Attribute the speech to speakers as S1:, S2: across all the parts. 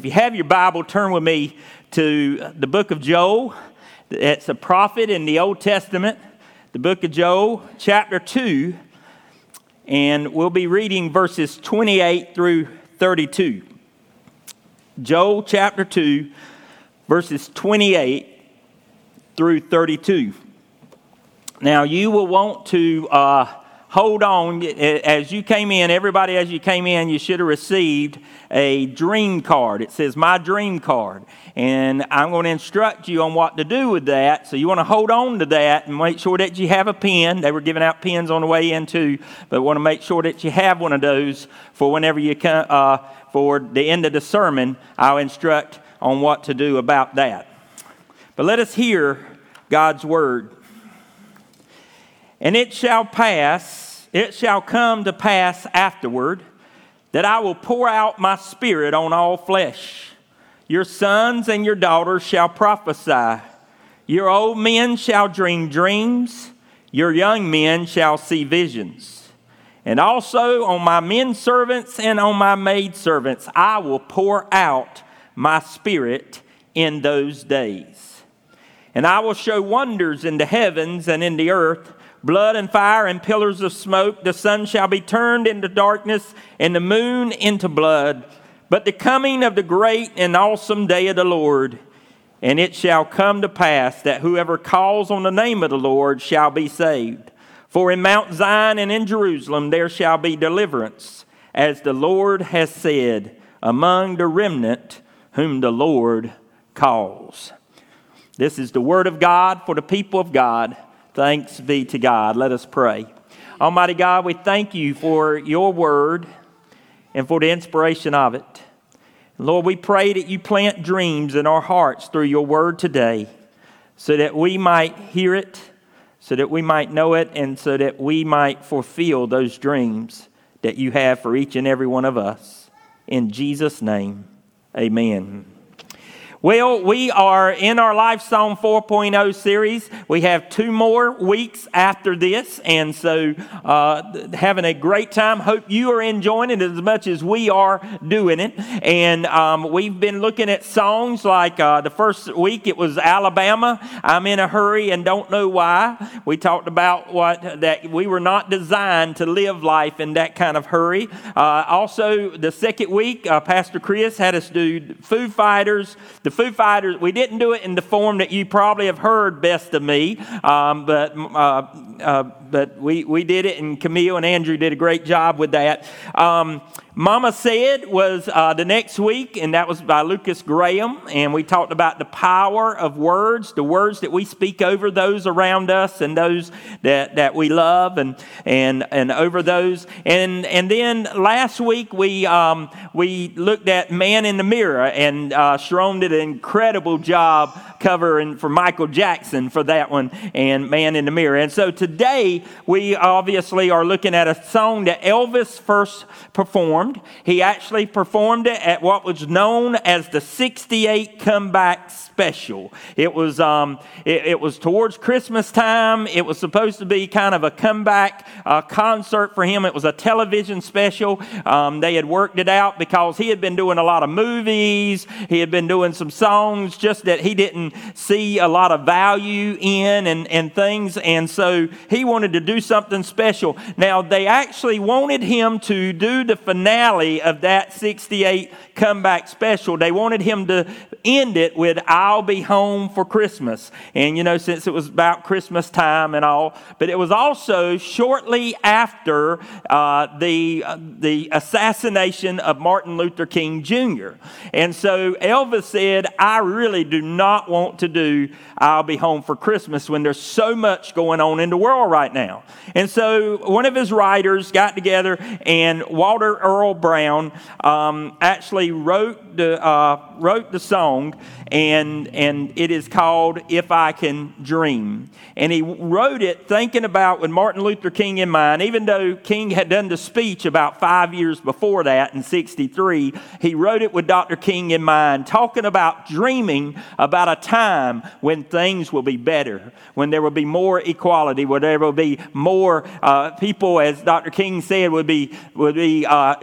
S1: If you have your Bible, turn with me to the book of Joel. It's a prophet in the Old Testament, the book of Joel, chapter 2, and we'll be reading verses 28 through 32. Joel chapter 2, verses 28 through 32. Now, you will want to uh, hold on. As you came in, everybody as you came in, you should have received a dream card. It says, My Dream Card. And I'm going to instruct you on what to do with that. So you want to hold on to that and make sure that you have a pen. They were giving out pens on the way in too, but want to make sure that you have one of those for whenever you come, uh, for the end of the sermon. I'll instruct on what to do about that. But let us hear God's word. And it shall pass, it shall come to pass afterward that I will pour out my spirit on all flesh. Your sons and your daughters shall prophesy. Your old men shall dream dreams. Your young men shall see visions. And also on my men servants and on my maid servants, I will pour out my spirit in those days. And I will show wonders in the heavens and in the earth blood and fire and pillars of smoke. The sun shall be turned into darkness and the moon into blood. But the coming of the great and awesome day of the Lord, and it shall come to pass that whoever calls on the name of the Lord shall be saved. For in Mount Zion and in Jerusalem there shall be deliverance, as the Lord has said, among the remnant whom the Lord calls. This is the word of God for the people of God. Thanks be to God. Let us pray. Almighty God, we thank you for your word and for the inspiration of it. Lord, we pray that you plant dreams in our hearts through your word today so that we might hear it, so that we might know it, and so that we might fulfill those dreams that you have for each and every one of us. In Jesus' name, amen. Well, we are in our Life Song 4.0 series. We have two more weeks after this, and so uh, having a great time. Hope you are enjoying it as much as we are doing it. And um, we've been looking at songs like uh, the first week it was Alabama. I'm in a hurry and don't know why. We talked about what that we were not designed to live life in that kind of hurry. Uh, also, the second week, uh, Pastor Chris had us do Foo Fighters the Foo Fighters, we didn't do it in the form that you probably have heard best of me, um, but, uh, uh, but we, we did it, and Camille and Andrew did a great job with that. Um, Mama Said was uh, the next week, and that was by Lukas Graham. And we talked about the power of words, the words that we speak over those around us and those that, that we love, and, and, and over those. And, and then last week we, um, we looked at Man in the Mirror, and uh, Sharon did an incredible job covering for Michael Jackson for that one and Man in the Mirror. And so today we obviously are looking at a song that Elvis first performed performed. He actually performed it at what was known as the 68 Comeback Special. It was, um, it, it, was towards Christmas time. It was supposed to be kind of a comeback uh, concert for him. It was a television special. Um, they had worked it out because he had been doing a lot of movies. He had been doing some songs just that he didn't see a lot of value in and, and things. And so he wanted to do something special. Now, they actually wanted him to do the finale finale of that 68 comeback special, they wanted him to end it with, I'll be home for Christmas. And, you know, since it was about Christmas time and all, but it was also shortly after uh, the, uh, the assassination of Martin Luther King Jr. And so Elvis said, I really do not want to do I'll be home for Christmas when there's so much going on in the world right now. And so one of his writers got together, and Walter Earl Brown um, actually wrote the, uh, wrote the song, and, and it is called If I Can Dream. And he wrote it thinking about with Martin Luther King in mind, even though King had done the speech about five years before that in 63, he wrote it with Dr. King in mind, talking about dreaming about a time when things will be better, when there will be more equality, where there will be more uh, people, as Dr. King said, would be, would be uh,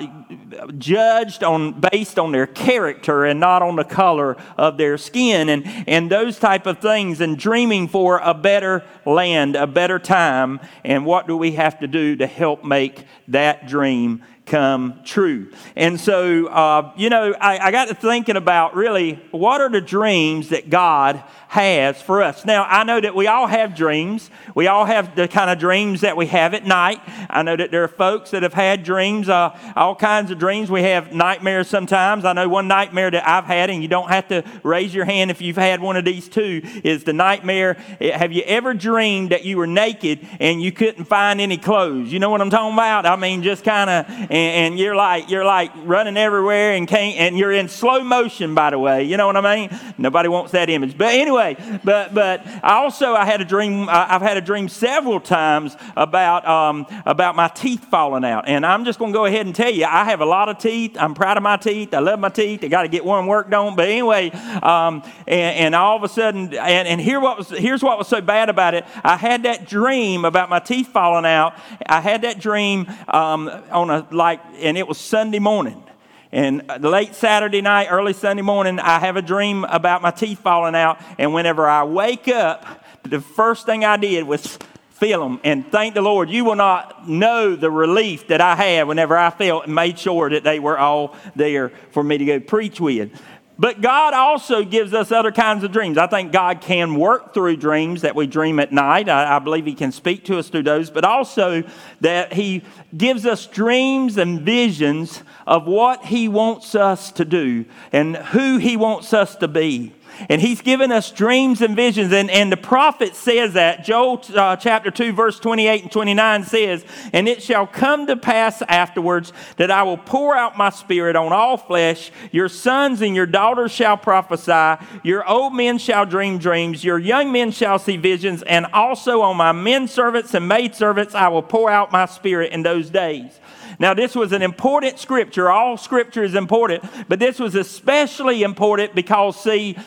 S1: judged on, based on their character and not on the color of their skin, and, and those type of things, and dreaming for a better land, a better time. And what do we have to do to help make that dream come true. And so, uh, you know, I, I, got to thinking about really what are the dreams that God has for us. Now, I know that we all have dreams. We all have the kind of dreams that we have at night. I know that there are folks that have had dreams, uh, all kinds of dreams. We have nightmares sometimes. I know one nightmare that I've had, and you don't have to raise your hand if you've had one of these too, is the nightmare. Have you ever dreamed that you were naked and you couldn't find any clothes? You know what I'm talking about? I mean, just kind of, and, and, you're like, you're like running everywhere and can't, and you're in slow motion, by the way. You know what I mean? Nobody wants that image. But anyway, but but also I had a dream. I've had a dream several times about um, about my teeth falling out, and I'm just going to go ahead and tell you I have a lot of teeth. I'm proud of my teeth. I love my teeth. I got to get one worked on. But anyway, um, and, and, all of a sudden, and, and here what was here's what was so bad about it. I had that dream about my teeth falling out. I had that dream um, on a like, and it was Sunday morning. And uh, late Saturday night, early Sunday morning, I have a dream about my teeth falling out. And whenever I wake up, the first thing I did was feel them and thank the Lord. You will not know the relief that I had whenever I felt and made sure that they were all there for me to go preach with. But God also gives us other kinds of dreams. I think God can work through dreams that we dream at night. I, I, believe He can speak to us through those, but also that He gives us dreams and visions of what He wants us to do and who He wants us to be. And he's given us dreams and visions. And, and the prophet says that. Joel uh, chapter 2, verse 28 and 29 says, And it shall come to pass afterwards that I will pour out my spirit on all flesh. Your sons and your daughters shall prophesy. Your old men shall dream dreams. Your young men shall see visions. And also on my men servants and maid servants I will pour out my spirit in those days. Now, this was an important scripture. All scripture is important, but this was especially important because, see,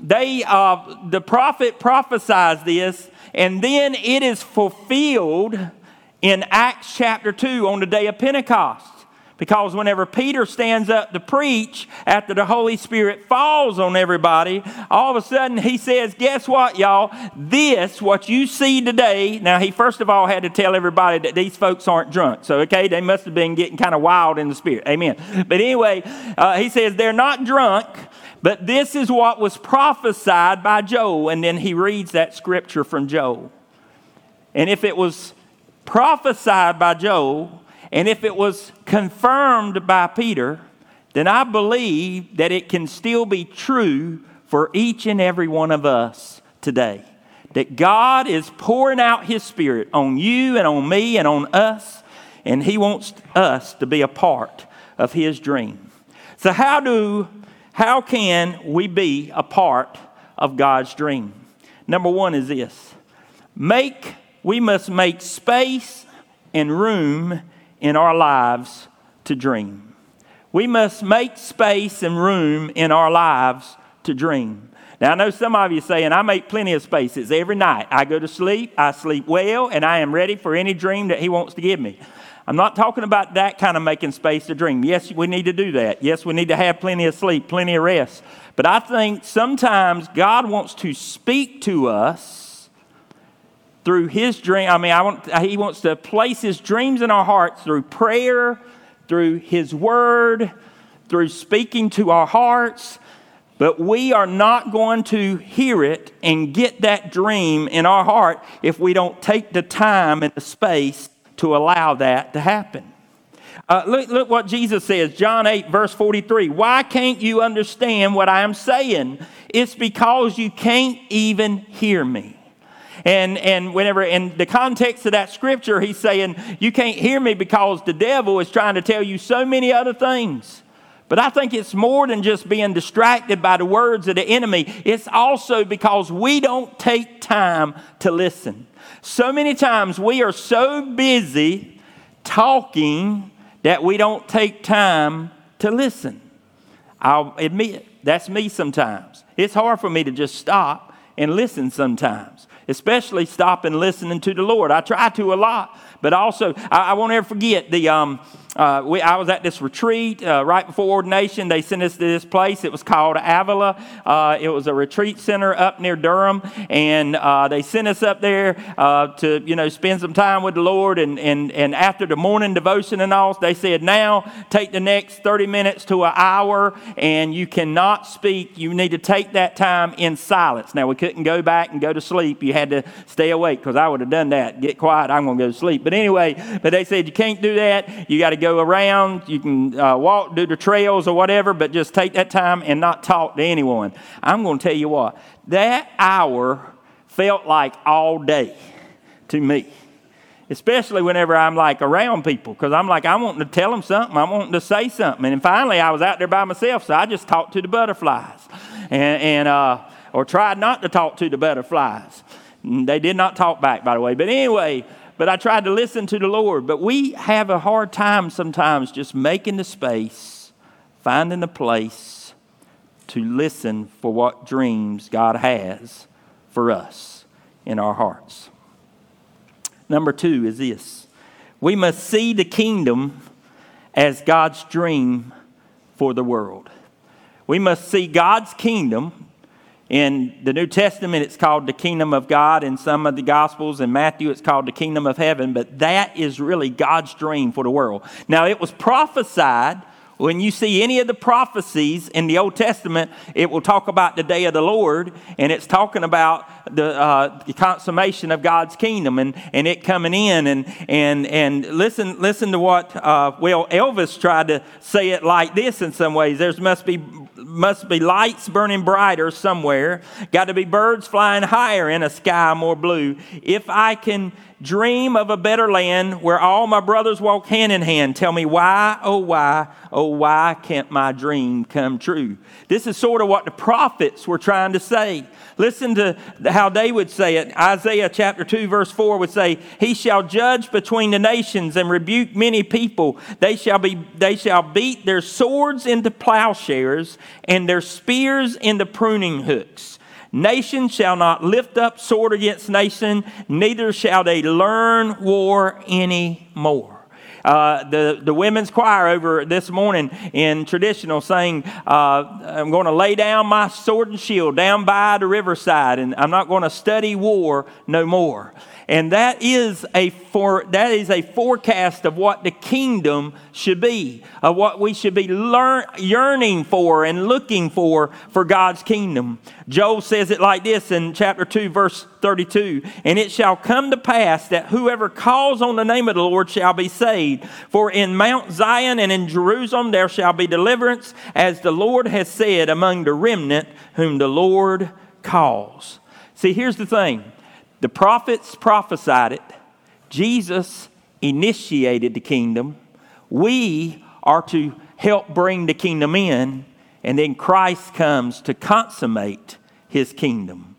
S1: they uh, the prophet prophesies this, and then it is fulfilled in Acts chapter 2 on the day of Pentecost. Because whenever Peter stands up to preach after the Holy Spirit falls on everybody, all of a sudden he says, Guess what, y'all? This, what you see today. Now, he first of all had to tell everybody that these folks aren't drunk. So, okay, they must have been getting kind of wild in the spirit. Amen. But anyway, uh, he says, They're not drunk. But this is what was prophesied by Joel. And then he reads that scripture from Joel. And if it was prophesied by Joel, and if it was confirmed by Peter, then I believe that it can still be true for each and every one of us today. That God is pouring out His Spirit on you and on me and on us, and He wants us to be a part of His dream. So, how do how can we be a part of God's dream? Number one is this make, we must make space and room in our lives to dream. We must make space and room in our lives to dream. Now, I know some of you saying, I make plenty of spaces every night. I go to sleep, I sleep well, and I am ready for any dream that He wants to give me. I'm not talking about that kind of making space to dream. Yes, we need to do that. Yes, we need to have plenty of sleep, plenty of rest. But I think sometimes God wants to speak to us through His dream. I mean, I want, He wants to place His dreams in our hearts through prayer, through His Word, through speaking to our hearts. But we are not going to hear it and get that dream in our heart if we don't take the time and the space to allow that to happen. Uh, look, look what Jesus says, John 8, verse 43. Why can't you understand what I am saying? It's because you can't even hear me. And, and whenever in the context of that scripture, he's saying, You can't hear me because the devil is trying to tell you so many other things. But I think it's more than just being distracted by the words of the enemy. It's also because we don't take time to listen. So many times we are so busy talking that we don't take time to listen. I'll admit, that's me sometimes. It's hard for me to just stop and listen sometimes, especially stopping listening to the Lord. I try to a lot, but also, I, I won't ever forget the. Um, uh, we, I was at this retreat uh, right before ordination. They sent us to this place. It was called Avila. Uh, it was a retreat center up near Durham, and uh, they sent us up there uh, to you know spend some time with the Lord. And, and and after the morning devotion and all, they said, "Now take the next 30 minutes to an hour, and you cannot speak. You need to take that time in silence." Now we couldn't go back and go to sleep. You had to stay awake because I would have done that. Get quiet. I'm going to go to sleep. But anyway, but they said you can't do that. You got to go around, you can uh, walk, do the trails or whatever, but just take that time and not talk to anyone. I'm going to tell you what, that hour felt like all day to me. Especially whenever I'm like around people, because I'm like, I want to tell them something, I want to say something. And finally, I was out there by myself, so I just talked to the butterflies. And, and uh, or tried not to talk to the butterflies. They did not talk back, by the way. But anyway, but I tried to listen to the Lord. But we have a hard time sometimes just making the space, finding the place to listen for what dreams God has for us in our hearts. Number two is this we must see the kingdom as God's dream for the world. We must see God's kingdom in the New Testament, it's called the kingdom of God. In some of the Gospels, in Matthew, it's called the kingdom of heaven. But that is really God's dream for the world. Now, it was prophesied when you see any of the prophecies in the Old Testament, it will talk about the day of the Lord, and it's talking about the, uh, the consummation of God's kingdom and, and it coming in. And, and, and listen, listen to what, uh, well, Elvis tried to say it like this in some ways. There must be, must be lights burning brighter somewhere, got to be birds flying higher in a sky more blue. If I can dream of a better land where all my brothers walk hand in hand. Tell me why, oh, why, oh, why can't my dream come true? This is sort of what the prophets were trying to say. Listen to how they would say it. Isaiah chapter 2, verse 4 would say, He shall judge between the nations and rebuke many people. They shall, be, they shall beat their swords into plowshares and their spears into pruning hooks. Nation shall not lift up sword against nation, neither shall they learn war any more. Uh, the, the women's choir over this morning in traditional saying, uh, I'm going to lay down my sword and shield down by the riverside, and I'm not going to study war no more. And that is a for that is a forecast of what the kingdom should be, of what we should be learn, yearning for and looking for for God's kingdom. Joel says it like this in chapter 2 verse 32, and it shall come to pass that whoever calls on the name of the Lord shall be saved. For in Mount Zion and in Jerusalem there shall be deliverance, as the Lord has said among the remnant whom the Lord calls. See, here's the thing the prophets prophesied it, Jesus initiated the kingdom. We are to help bring the kingdom in, and then Christ comes to consummate his kingdom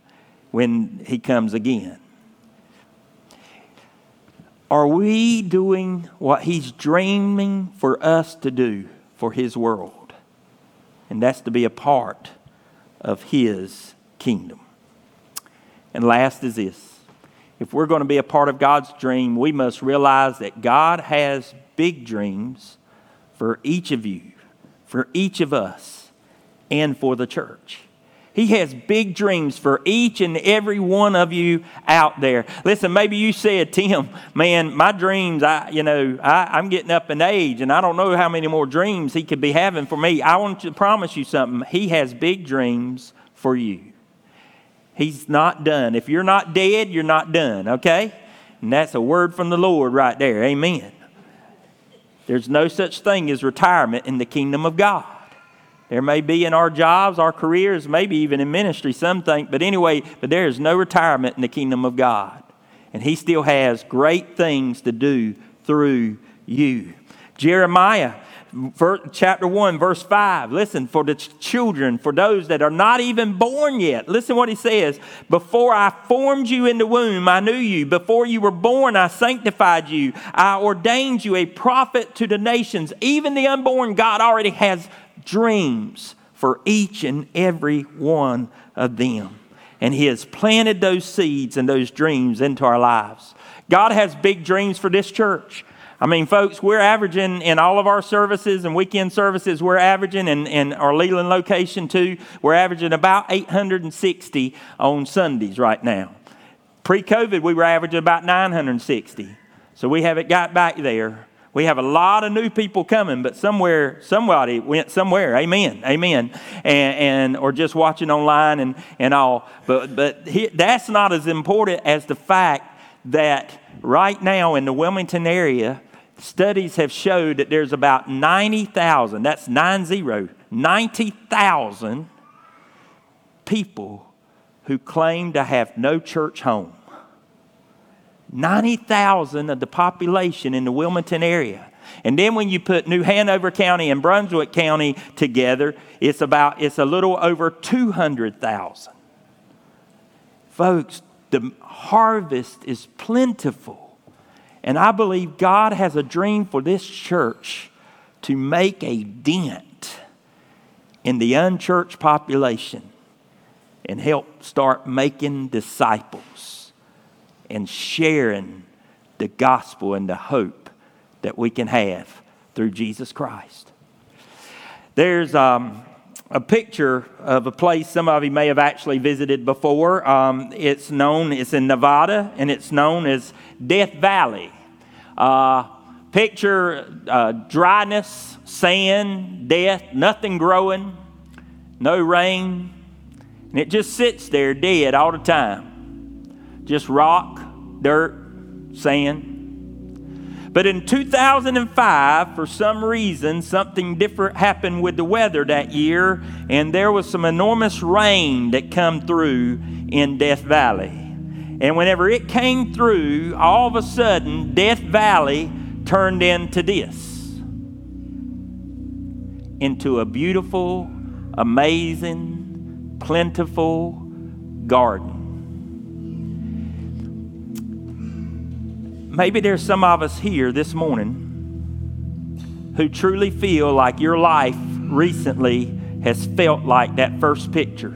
S1: when he comes again. Are we doing what he's dreaming for us to do for his world? And that's to be a part of his kingdom. And last is this if we're going to be a part of God's dream, we must realize that God has big dreams for each of you, for each of us, and for the church. He has big dreams for each and every one of you out there. Listen, maybe you said, Tim, man, my dreams, I, you know, I, am getting up in age and I don't know how many more dreams he could be having for me. I want to promise you something. He has big dreams for you. He's not done. If you're not dead, you're not done, okay? And that's a word from the Lord right there. Amen. There's no such thing as retirement in the kingdom of God. There may be in our jobs, our careers, maybe even in ministry, some think, but anyway, but there is no retirement in the kingdom of God. And He still has great things to do through you. Jeremiah chapter 1, verse 5. Listen, for the children, for those that are not even born yet. Listen what he says. Before I formed you in the womb, I knew you. Before you were born, I sanctified you. I ordained you a prophet to the nations. Even the unborn, God already has dreams for each and every one of them. And He has planted those seeds and those dreams into our lives. God has big dreams for this church. I mean, folks, we're averaging in all of our services and weekend services, we're averaging in, in our Leland location too, we're averaging about 860 on Sundays right now. Pre COVID, we were averaging about 960. So we haven't got back there. We have a lot of new people coming, but somewhere, somebody went somewhere. Amen. Amen. And, and or just watching online and, and all. But, but he, that's not as important as the fact that right now in the Wilmington area, studies have showed that there's about 90,000, that's nine zero, 90,000 people who claim to have no church home. 90,000 of the population in the Wilmington area. And then when you put New Hanover County and Brunswick County together, it's about it's a little over 200,000. Folks, the harvest is plentiful. And I believe God has a dream for this church to make a dent in the unchurched population and help start making disciples and sharing the gospel and the hope that we can have through Jesus Christ. There's um, a picture of a place some of you may have actually visited before. Um, it's known, it's in Nevada, and it's known as Death Valley. Uh, picture uh, dryness, sand, death, nothing growing, no rain, and it just sits there dead all the time. Just rock, dirt, sand. But in 2005, for some reason, something different happened with the weather that year, and there was some enormous rain that come through in Death Valley. And whenever it came through, all of a sudden, Death Valley turned into this into a beautiful, amazing, plentiful garden. Maybe there's some of us here this morning who truly feel like your life recently has felt like that first picture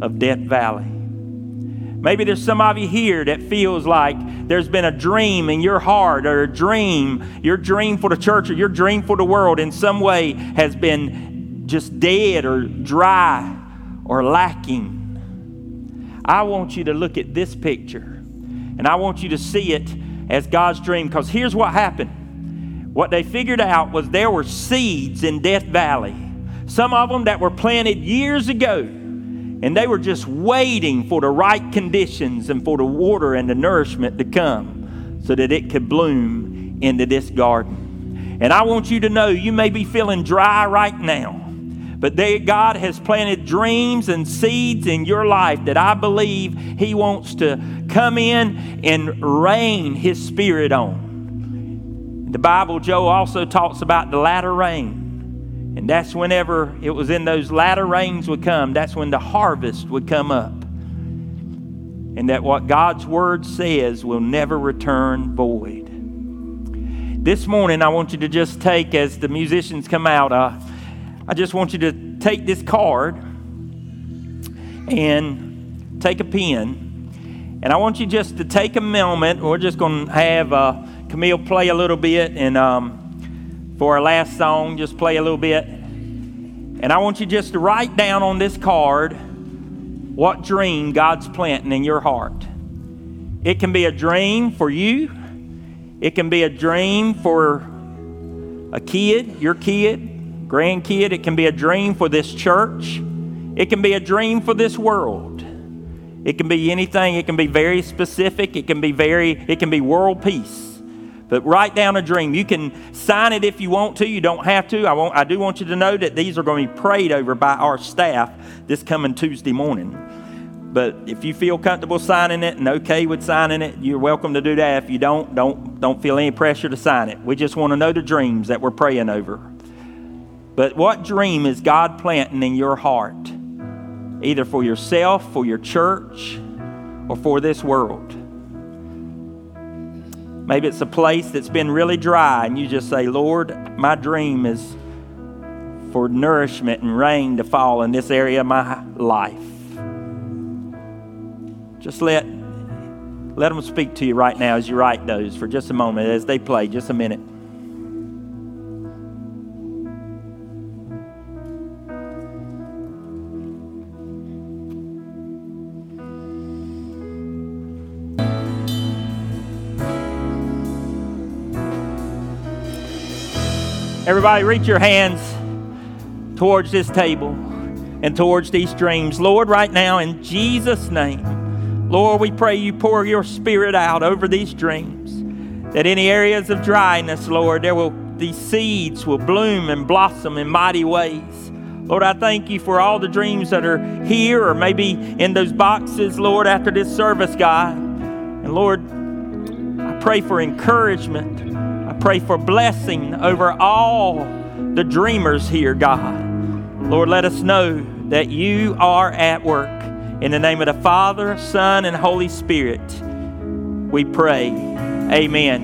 S1: of Death Valley. Maybe there's some of you here that feels like there's been a dream in your heart or a dream, your dream for the church or your dream for the world in some way has been just dead or dry or lacking. I want you to look at this picture and I want you to see it as God's dream. Because here's what happened what they figured out was there were seeds in Death Valley, some of them that were planted years ago. And they were just waiting for the right conditions and for the water and the nourishment to come so that it could bloom into this garden. And I want you to know you may be feeling dry right now. But they, God has planted dreams and seeds in your life that I believe He wants to come in and rain His Spirit on. The Bible, Joel also talks about the latter rain. And that's whenever it was in those latter rains would come, that's when the harvest would come up. And that what God's Word says will never return void. This morning, I want you to just take, as the musicians come out, uh, I just want you to take this card and take a pen. And I want you just to take a moment. We're just going to have uh, Camille play a little bit. And um, for our last song, just play a little bit. And I want you just to write down on this card what dream God's planting in your heart. It can be a dream for you, it can be a dream for a kid, your kid, grandkid. It can be a dream for this church. It can be a dream for this world. It can be anything. It can be very specific. It can be very, it can be world peace. But write down a dream. You can sign it if you want to. You don't have to. I, I do want you to know that these are going to be prayed over by our staff this coming Tuesday morning. But if you feel comfortable signing it and okay with signing it, you're welcome to do that. If you don't, don't, don't feel any pressure to sign it. We just want to know the dreams that we're praying over. But what dream is God planting in your heart? Either for yourself, for your church, or for this world. Maybe it's a place that's been really dry, and you just say, Lord, my dream is for nourishment and rain to fall in this area of my life. Just let let them speak to you right now as you write those for just a moment as they play, just a minute. Everybody, reach your hands towards this table and towards these dreams. Lord, right now, in Jesus' name, Lord, we pray you pour your spirit out over these dreams. That any areas of dryness, Lord, there will these seeds will bloom and blossom in mighty ways. Lord, I thank you for all the dreams that are here or maybe in those boxes, Lord, after this service, God. And Lord, I pray for encouragement pray for blessing over all the dreamers here, God. Lord, let us know that you are at work. In the name of the Father, Son, and Holy Spirit, we pray. Amen.